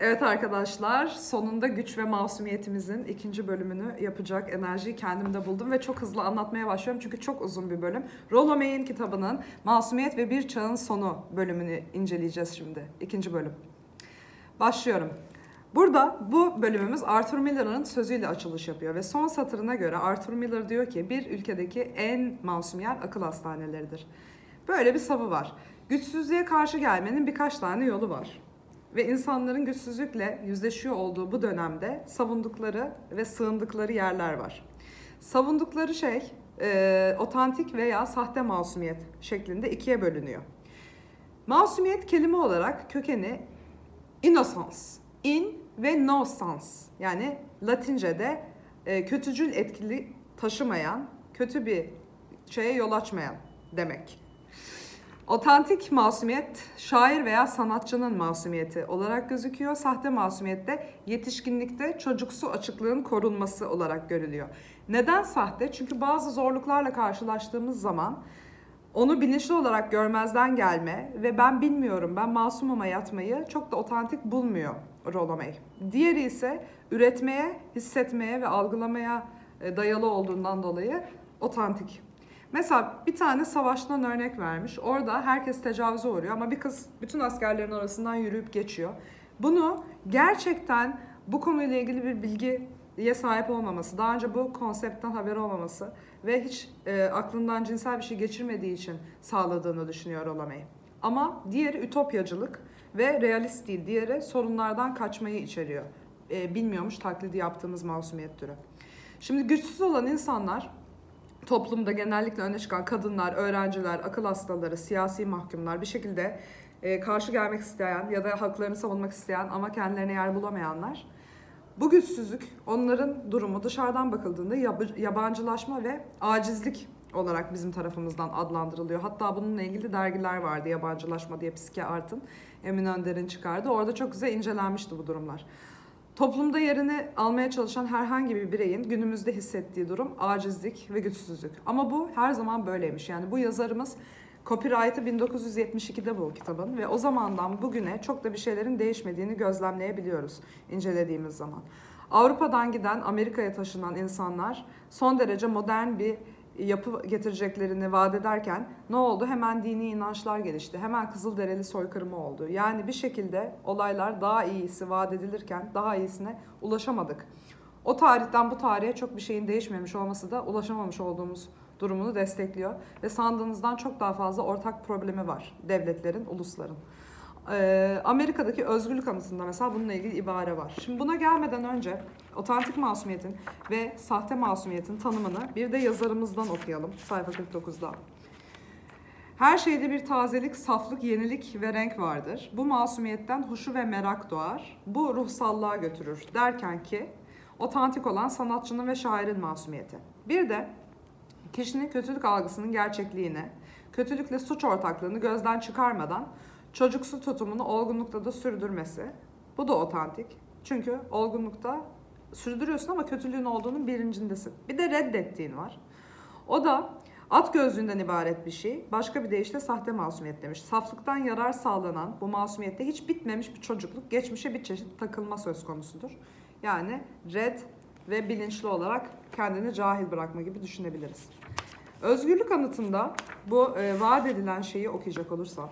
Evet arkadaşlar sonunda güç ve masumiyetimizin ikinci bölümünü yapacak enerjiyi kendimde buldum ve çok hızlı anlatmaya başlıyorum çünkü çok uzun bir bölüm. Rollo May'in kitabının Masumiyet ve Bir Çağın Sonu bölümünü inceleyeceğiz şimdi. ikinci bölüm. Başlıyorum. Burada bu bölümümüz Arthur Miller'ın sözüyle açılış yapıyor ve son satırına göre Arthur Miller diyor ki bir ülkedeki en masum yer akıl hastaneleridir. Böyle bir savı var. Güçsüzlüğe karşı gelmenin birkaç tane yolu var. Ve insanların güçsüzlükle yüzleşiyor olduğu bu dönemde savundukları ve sığındıkları yerler var. Savundukları şey e, otantik veya sahte masumiyet şeklinde ikiye bölünüyor. Masumiyet kelime olarak kökeni innocence, in ve no sans yani Latince'de e, kötücül etkili taşımayan, kötü bir şeye yol açmayan demek. Otantik masumiyet şair veya sanatçının masumiyeti olarak gözüküyor. Sahte masumiyet de yetişkinlikte çocuksu açıklığın korunması olarak görülüyor. Neden sahte? Çünkü bazı zorluklarla karşılaştığımız zaman onu bilinçli olarak görmezden gelme ve ben bilmiyorum, ben masumuma yatmayı çok da otantik bulmuyor Rollo May. Diğeri ise üretmeye, hissetmeye ve algılamaya e, dayalı olduğundan dolayı otantik Mesela bir tane savaştan örnek vermiş. Orada herkes tecavüze uğruyor ama bir kız bütün askerlerin arasından yürüyüp geçiyor. Bunu gerçekten bu konuyla ilgili bir bilgiye sahip olmaması, daha önce bu konseptten haberi olmaması ve hiç e, aklından cinsel bir şey geçirmediği için sağladığını düşünüyor olamayı. Ama diğeri ütopyacılık ve realist değil. Diğeri sorunlardan kaçmayı içeriyor. E, bilmiyormuş taklidi yaptığımız masumiyet türü. Şimdi güçsüz olan insanlar toplumda genellikle öne çıkan kadınlar, öğrenciler, akıl hastaları, siyasi mahkumlar bir şekilde e, karşı gelmek isteyen ya da haklarını savunmak isteyen ama kendilerine yer bulamayanlar. Bu güçsüzlük onların durumu dışarıdan bakıldığında yabancılaşma ve acizlik olarak bizim tarafımızdan adlandırılıyor. Hatta bununla ilgili dergiler vardı. Yabancılaşma diye Psike Art'ın Emin Önder'in çıkardı. Orada çok güzel incelenmişti bu durumlar. Toplumda yerini almaya çalışan herhangi bir bireyin günümüzde hissettiği durum acizlik ve güçsüzlük. Ama bu her zaman böyleymiş. Yani bu yazarımız copyright'ı 1972'de bu kitabın ve o zamandan bugüne çok da bir şeylerin değişmediğini gözlemleyebiliyoruz incelediğimiz zaman. Avrupa'dan giden Amerika'ya taşınan insanlar son derece modern bir yapı getireceklerini vaat ederken ne oldu? Hemen dini inançlar gelişti. Hemen Kızılderili soykırımı oldu. Yani bir şekilde olaylar daha iyisi vaat edilirken daha iyisine ulaşamadık. O tarihten bu tarihe çok bir şeyin değişmemiş olması da ulaşamamış olduğumuz durumunu destekliyor. Ve sandığınızdan çok daha fazla ortak problemi var devletlerin, ulusların. Ee, Amerika'daki özgürlük anıtında mesela bununla ilgili ibare var. Şimdi buna gelmeden önce otantik masumiyetin ve sahte masumiyetin tanımını bir de yazarımızdan okuyalım sayfa 49'da. Her şeyde bir tazelik, saflık, yenilik ve renk vardır. Bu masumiyetten huşu ve merak doğar. Bu ruhsallığa götürür. Derken ki otantik olan sanatçının ve şairin masumiyeti. Bir de kişinin kötülük algısının gerçekliğine, kötülükle suç ortaklığını gözden çıkarmadan çocuksu tutumunu olgunlukta da sürdürmesi. Bu da otantik. Çünkü olgunlukta sürdürüyorsun ama kötülüğün olduğunun bilincindesin. Bir de reddettiğin var. O da at gözlüğünden ibaret bir şey. Başka bir deyişle sahte masumiyet demiş. Saflıktan yarar sağlanan bu masumiyette hiç bitmemiş bir çocukluk, geçmişe bir çeşit takılma söz konusudur. Yani red ve bilinçli olarak kendini cahil bırakma gibi düşünebiliriz. Özgürlük anıtında bu e, vaat edilen şeyi okuyacak olursam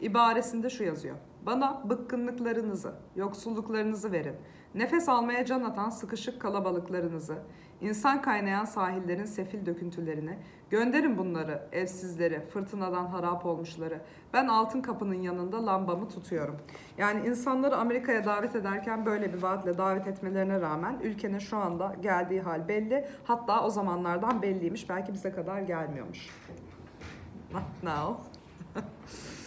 ibaresinde şu yazıyor. Bana bıkkınlıklarınızı, yoksulluklarınızı verin. Nefes almaya can atan sıkışık kalabalıklarınızı, insan kaynayan sahillerin sefil döküntülerini, gönderin bunları, evsizleri, fırtınadan harap olmuşları. Ben altın kapının yanında lambamı tutuyorum. Yani insanları Amerika'ya davet ederken böyle bir vaatle davet etmelerine rağmen ülkenin şu anda geldiği hal belli. Hatta o zamanlardan belliymiş. Belki bize kadar gelmiyormuş. Not now.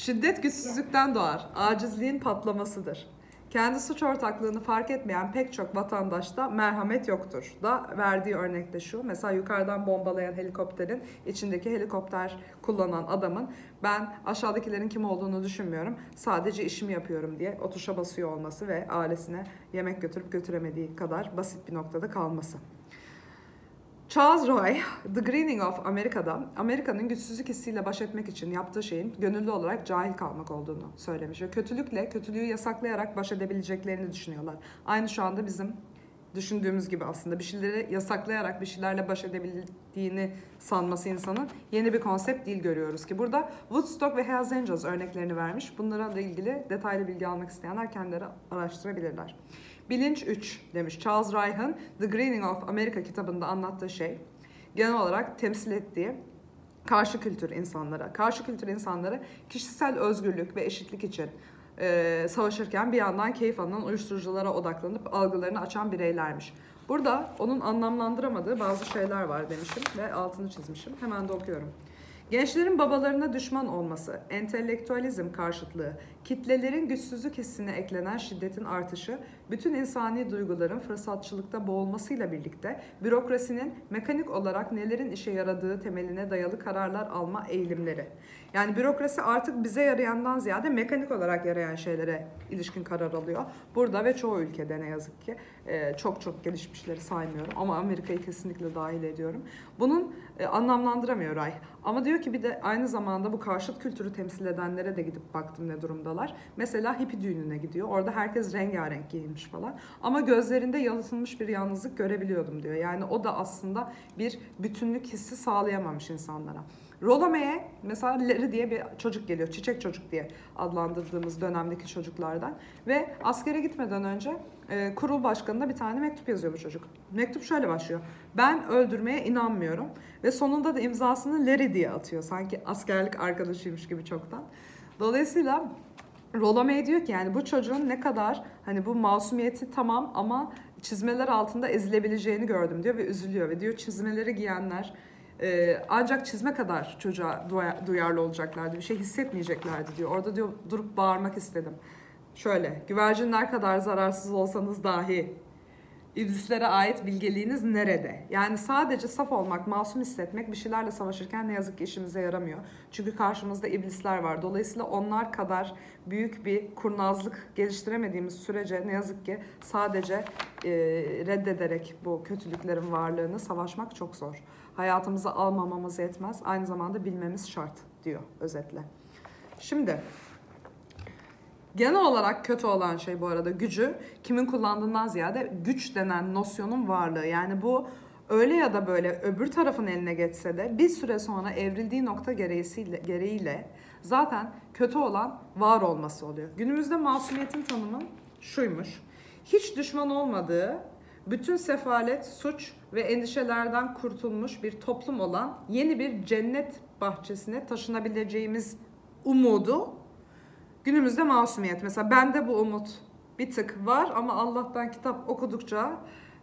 Şiddet güçsüzlükten doğar, acizliğin patlamasıdır. Kendi suç ortaklığını fark etmeyen pek çok vatandaşta merhamet yoktur. Da verdiği örnek de şu. Mesela yukarıdan bombalayan helikopterin içindeki helikopter kullanan adamın ben aşağıdakilerin kim olduğunu düşünmüyorum. Sadece işimi yapıyorum diye o tuşa basıyor olması ve ailesine yemek götürüp götüremediği kadar basit bir noktada kalması. Charles Roy, The Greening of America'da Amerika'nın güçsüzlük hissiyle baş etmek için yaptığı şeyin gönüllü olarak cahil kalmak olduğunu söylemiş. Ve kötülükle, kötülüğü yasaklayarak baş edebileceklerini düşünüyorlar. Aynı şu anda bizim düşündüğümüz gibi aslında bir şeyleri yasaklayarak bir şeylerle baş edebildiğini sanması insanın yeni bir konsept değil görüyoruz ki. Burada Woodstock ve Hells Angels örneklerini vermiş. Bunlarla ilgili detaylı bilgi almak isteyenler kendileri araştırabilirler. Bilinç 3 demiş Charles Reich'ın The Greening of America kitabında anlattığı şey genel olarak temsil ettiği karşı kültür insanlara, karşı kültür insanları kişisel özgürlük ve eşitlik için e, savaşırken bir yandan keyif alınan uyuşturuculara odaklanıp algılarını açan bireylermiş. Burada onun anlamlandıramadığı bazı şeyler var demişim ve altını çizmişim. Hemen de okuyorum. Gençlerin babalarına düşman olması, entelektüalizm karşıtlığı, kitlelerin güçsüzlük hissine eklenen şiddetin artışı, bütün insani duyguların fırsatçılıkta boğulmasıyla birlikte bürokrasinin mekanik olarak nelerin işe yaradığı temeline dayalı kararlar alma eğilimleri. Yani bürokrasi artık bize yarayandan ziyade mekanik olarak yarayan şeylere ilişkin karar alıyor. Burada ve çoğu ülkede ne yazık ki e, çok çok gelişmişleri saymıyorum ama Amerika'yı kesinlikle dahil ediyorum. Bunun e, anlamlandıramıyor Ray. Ama diyor ki bir de aynı zamanda bu karşıt kültürü temsil edenlere de gidip baktım ne durumdalar. Mesela hippie düğününe gidiyor. Orada herkes rengarenk giyinmiş falan. Ama gözlerinde yalıtılmış bir yalnızlık görebiliyordum diyor. Yani o da aslında bir bütünlük hissi sağlayamamış insanlara. Rolome'ye mesela Larry diye bir çocuk geliyor. Çiçek çocuk diye adlandırdığımız dönemdeki çocuklardan. Ve askere gitmeden önce e, kurul başkanına bir tane mektup yazıyor bu çocuk. Mektup şöyle başlıyor. Ben öldürmeye inanmıyorum. Ve sonunda da imzasını Larry diye atıyor. Sanki askerlik arkadaşıymış gibi çoktan. Dolayısıyla Rolome diyor ki yani bu çocuğun ne kadar hani bu masumiyeti tamam ama çizmeler altında ezilebileceğini gördüm diyor ve üzülüyor ve diyor çizmeleri giyenler e, ancak çizme kadar çocuğa duyarlı olacaklardı. Bir şey hissetmeyeceklerdi diyor. Orada diyor durup bağırmak istedim. Şöyle, güvercinler kadar zararsız olsanız dahi İblislere ait bilgeliğiniz nerede? Yani sadece saf olmak, masum hissetmek bir şeylerle savaşırken ne yazık ki işimize yaramıyor. Çünkü karşımızda iblisler var. Dolayısıyla onlar kadar büyük bir kurnazlık geliştiremediğimiz sürece ne yazık ki sadece e, reddederek bu kötülüklerin varlığını savaşmak çok zor. Hayatımıza almamamız yetmez. Aynı zamanda bilmemiz şart diyor özetle. Şimdi Genel olarak kötü olan şey bu arada gücü kimin kullandığından ziyade güç denen nosyonun varlığı. Yani bu öyle ya da böyle öbür tarafın eline geçse de bir süre sonra evrildiği nokta gereğiyle, gereğiyle zaten kötü olan var olması oluyor. Günümüzde masumiyetin tanımı şuymuş. Hiç düşman olmadığı, bütün sefalet, suç ve endişelerden kurtulmuş bir toplum olan yeni bir cennet bahçesine taşınabileceğimiz umudu Günümüzde masumiyet. Mesela bende bu umut bir tık var ama Allah'tan kitap okudukça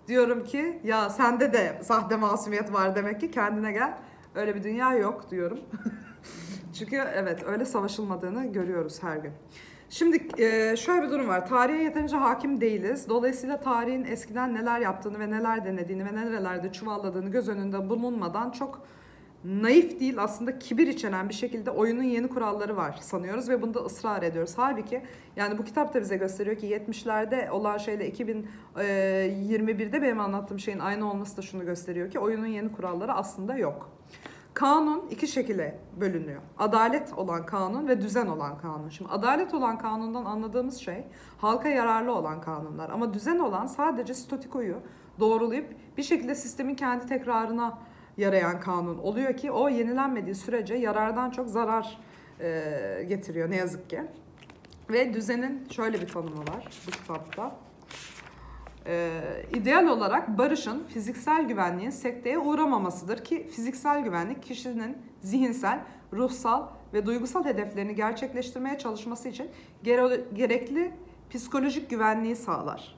diyorum ki ya sende de sahte masumiyet var demek ki kendine gel. Öyle bir dünya yok diyorum. Çünkü evet öyle savaşılmadığını görüyoruz her gün. Şimdi e, şöyle bir durum var. Tarihe yeterince hakim değiliz. Dolayısıyla tarihin eskiden neler yaptığını ve neler denediğini ve nerelerde çuvalladığını göz önünde bulunmadan çok naif değil aslında kibir içeren bir şekilde oyunun yeni kuralları var sanıyoruz ve bunda ısrar ediyoruz. Halbuki yani bu kitap da bize gösteriyor ki 70'lerde olan şeyle 2021'de benim anlattığım şeyin aynı olması da şunu gösteriyor ki oyunun yeni kuralları aslında yok. Kanun iki şekilde bölünüyor. Adalet olan kanun ve düzen olan kanun. Şimdi adalet olan kanundan anladığımız şey halka yararlı olan kanunlar. Ama düzen olan sadece statikoyu doğrulayıp bir şekilde sistemin kendi tekrarına yarayan kanun oluyor ki o yenilenmediği sürece yarardan çok zarar e, getiriyor ne yazık ki. Ve düzenin şöyle bir tanımı var bu kitapta. Ee, ideal olarak barışın fiziksel güvenliğin sekteye uğramamasıdır ki fiziksel güvenlik kişinin zihinsel, ruhsal ve duygusal hedeflerini gerçekleştirmeye çalışması için gerekli psikolojik güvenliği sağlar.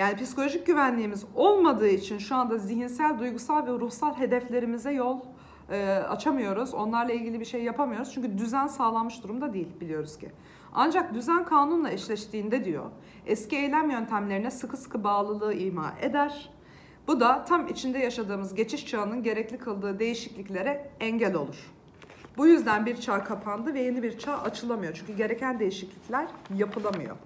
Yani psikolojik güvenliğimiz olmadığı için şu anda zihinsel, duygusal ve ruhsal hedeflerimize yol e, açamıyoruz. Onlarla ilgili bir şey yapamıyoruz. Çünkü düzen sağlanmış durumda değil biliyoruz ki. Ancak düzen kanunla eşleştiğinde diyor, eski eylem yöntemlerine sıkı sıkı bağlılığı ima eder. Bu da tam içinde yaşadığımız geçiş çağının gerekli kıldığı değişikliklere engel olur. Bu yüzden bir çağ kapandı ve yeni bir çağ açılamıyor. Çünkü gereken değişiklikler yapılamıyor.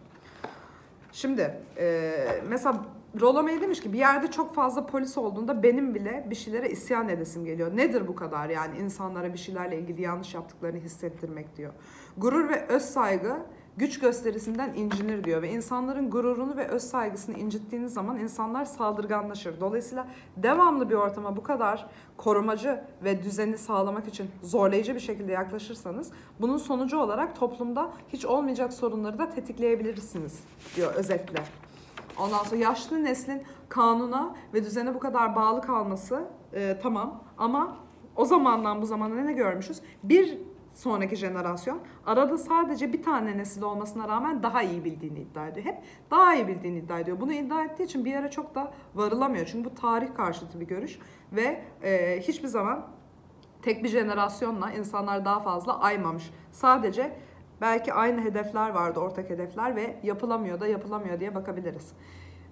Şimdi e, mesela Rollo demiş ki bir yerde çok fazla polis olduğunda benim bile bir şeylere isyan edesim geliyor. Nedir bu kadar yani insanlara bir şeylerle ilgili yanlış yaptıklarını hissettirmek diyor. Gurur ve öz saygı güç gösterisinden incinir diyor ve insanların gururunu ve öz saygısını incittiğiniz zaman insanlar saldırganlaşır. Dolayısıyla devamlı bir ortama bu kadar korumacı ve düzeni sağlamak için zorlayıcı bir şekilde yaklaşırsanız bunun sonucu olarak toplumda hiç olmayacak sorunları da tetikleyebilirsiniz diyor özetle. Ondan sonra yaşlı neslin kanuna ve düzene bu kadar bağlı kalması e, tamam ama o zamandan bu zamana ne görmüşüz? Bir sonraki jenerasyon arada sadece bir tane nesil olmasına rağmen daha iyi bildiğini iddia ediyor. Hep daha iyi bildiğini iddia ediyor. Bunu iddia ettiği için bir yere çok da varılamıyor. Çünkü bu tarih karşıtı bir görüş ve e, hiçbir zaman tek bir jenerasyonla insanlar daha fazla aymamış. Sadece belki aynı hedefler vardı, ortak hedefler ve yapılamıyor da yapılamıyor diye bakabiliriz.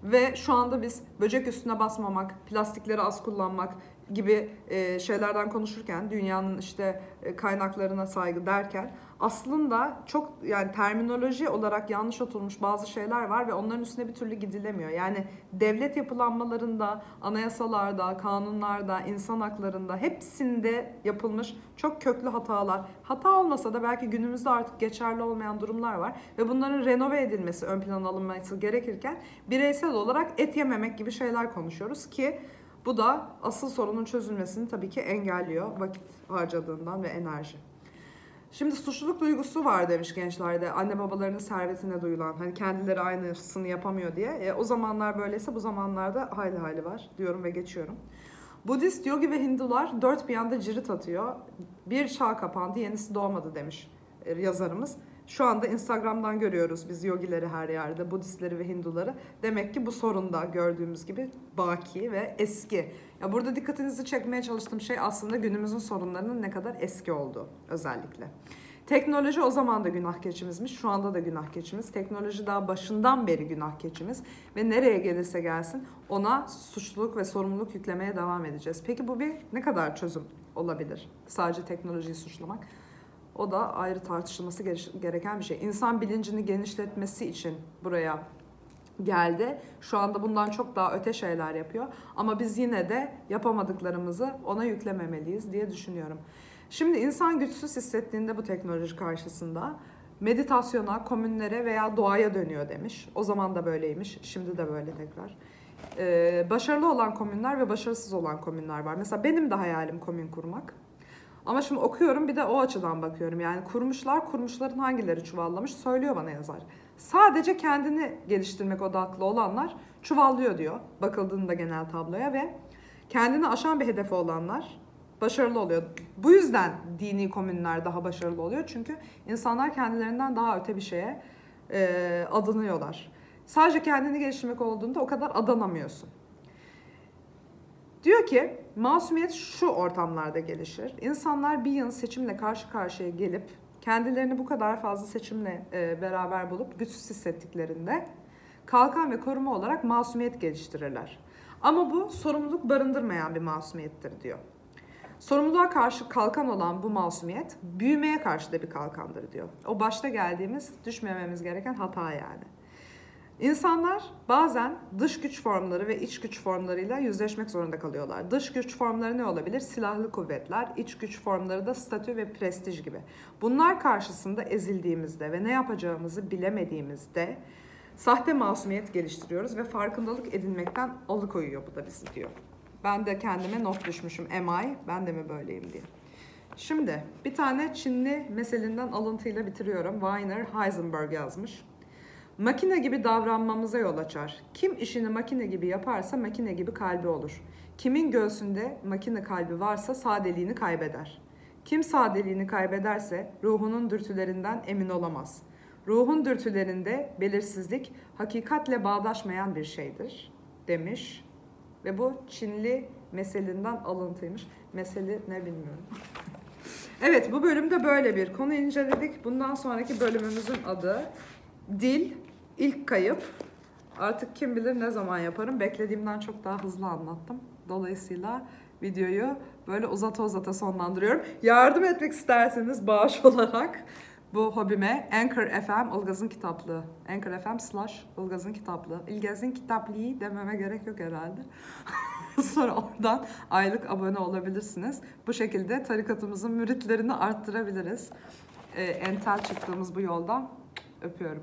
Ve şu anda biz böcek üstüne basmamak, plastikleri az kullanmak, gibi e, şeylerden konuşurken dünyanın işte e, kaynaklarına saygı derken aslında çok yani terminoloji olarak yanlış oturmuş bazı şeyler var ve onların üstüne bir türlü gidilemiyor. Yani devlet yapılanmalarında, anayasalarda, kanunlarda, insan haklarında hepsinde yapılmış çok köklü hatalar. Hata olmasa da belki günümüzde artık geçerli olmayan durumlar var ve bunların renove edilmesi, ön plana alınması gerekirken bireysel olarak et yememek gibi şeyler konuşuyoruz ki bu da asıl sorunun çözülmesini tabii ki engelliyor vakit harcadığından ve enerji. Şimdi suçluluk duygusu var demiş gençlerde. Anne babalarının servetine duyulan. Hani kendileri aynısını yapamıyor diye. E, o zamanlar böyleyse bu zamanlarda hayli hayli var diyorum ve geçiyorum. Budist, yogi ve Hindular dört bir yanda cirit atıyor. Bir çağ kapandı, yenisi doğmadı demiş e, yazarımız. Şu anda Instagram'dan görüyoruz biz yogileri her yerde, Budistleri ve Hinduları. Demek ki bu sorun da gördüğümüz gibi baki ve eski. Ya burada dikkatinizi çekmeye çalıştığım şey aslında günümüzün sorunlarının ne kadar eski olduğu özellikle. Teknoloji o zaman da günah keçimizmiş, şu anda da günah keçimiz. Teknoloji daha başından beri günah keçimiz ve nereye gelirse gelsin ona suçluluk ve sorumluluk yüklemeye devam edeceğiz. Peki bu bir ne kadar çözüm olabilir? Sadece teknolojiyi suçlamak. O da ayrı tartışılması gereken bir şey. İnsan bilincini genişletmesi için buraya geldi. Şu anda bundan çok daha öte şeyler yapıyor. Ama biz yine de yapamadıklarımızı ona yüklememeliyiz diye düşünüyorum. Şimdi insan güçsüz hissettiğinde bu teknoloji karşısında meditasyona, komünlere veya doğaya dönüyor demiş. O zaman da böyleymiş, şimdi de böyle tekrar. Ee, başarılı olan komünler ve başarısız olan komünler var. Mesela benim de hayalim komün kurmak. Ama şimdi okuyorum bir de o açıdan bakıyorum. Yani kurmuşlar, kurmuşların hangileri çuvallamış söylüyor bana yazar. Sadece kendini geliştirmek odaklı olanlar çuvallıyor diyor bakıldığında genel tabloya ve kendini aşan bir hedefi olanlar başarılı oluyor. Bu yüzden dini komünler daha başarılı oluyor. Çünkü insanlar kendilerinden daha öte bir şeye e, adanıyorlar. Sadece kendini geliştirmek olduğunda o kadar adanamıyorsun. Diyor ki masumiyet şu ortamlarda gelişir. İnsanlar bir yıl seçimle karşı karşıya gelip kendilerini bu kadar fazla seçimle e, beraber bulup güçsüz hissettiklerinde kalkan ve koruma olarak masumiyet geliştirirler. Ama bu sorumluluk barındırmayan bir masumiyettir diyor. Sorumluluğa karşı kalkan olan bu masumiyet büyümeye karşı da bir kalkandır diyor. O başta geldiğimiz düşmememiz gereken hata yani. İnsanlar bazen dış güç formları ve iç güç formlarıyla yüzleşmek zorunda kalıyorlar. Dış güç formları ne olabilir? Silahlı kuvvetler, iç güç formları da statü ve prestij gibi. Bunlar karşısında ezildiğimizde ve ne yapacağımızı bilemediğimizde sahte masumiyet geliştiriyoruz ve farkındalık edinmekten alıkoyuyor bu da bizi diyor. Ben de kendime not düşmüşüm. Am I? Ben de mi böyleyim diye. Şimdi bir tane Çinli meselinden alıntıyla bitiriyorum. Weiner Heisenberg yazmış makine gibi davranmamıza yol açar. Kim işini makine gibi yaparsa makine gibi kalbi olur. Kimin göğsünde makine kalbi varsa sadeliğini kaybeder. Kim sadeliğini kaybederse ruhunun dürtülerinden emin olamaz. Ruhun dürtülerinde belirsizlik hakikatle bağdaşmayan bir şeydir demiş. Ve bu Çinli meselinden alıntıymış. Meseli ne bilmiyorum. evet bu bölümde böyle bir konu inceledik. Bundan sonraki bölümümüzün adı Dil, ilk kayıp. Artık kim bilir ne zaman yaparım. Beklediğimden çok daha hızlı anlattım. Dolayısıyla videoyu böyle uzata uzata sonlandırıyorum. Yardım etmek isterseniz bağış olarak bu hobime Anchor FM Ilgaz'ın kitaplığı. Anchor FM slash Ilgaz'ın kitaplığı. İlgaz'ın kitaplığı dememe gerek yok herhalde. Sonra oradan aylık abone olabilirsiniz. Bu şekilde tarikatımızın müritlerini arttırabiliriz. Ee, entel çıktığımız bu yoldan öpüyorum.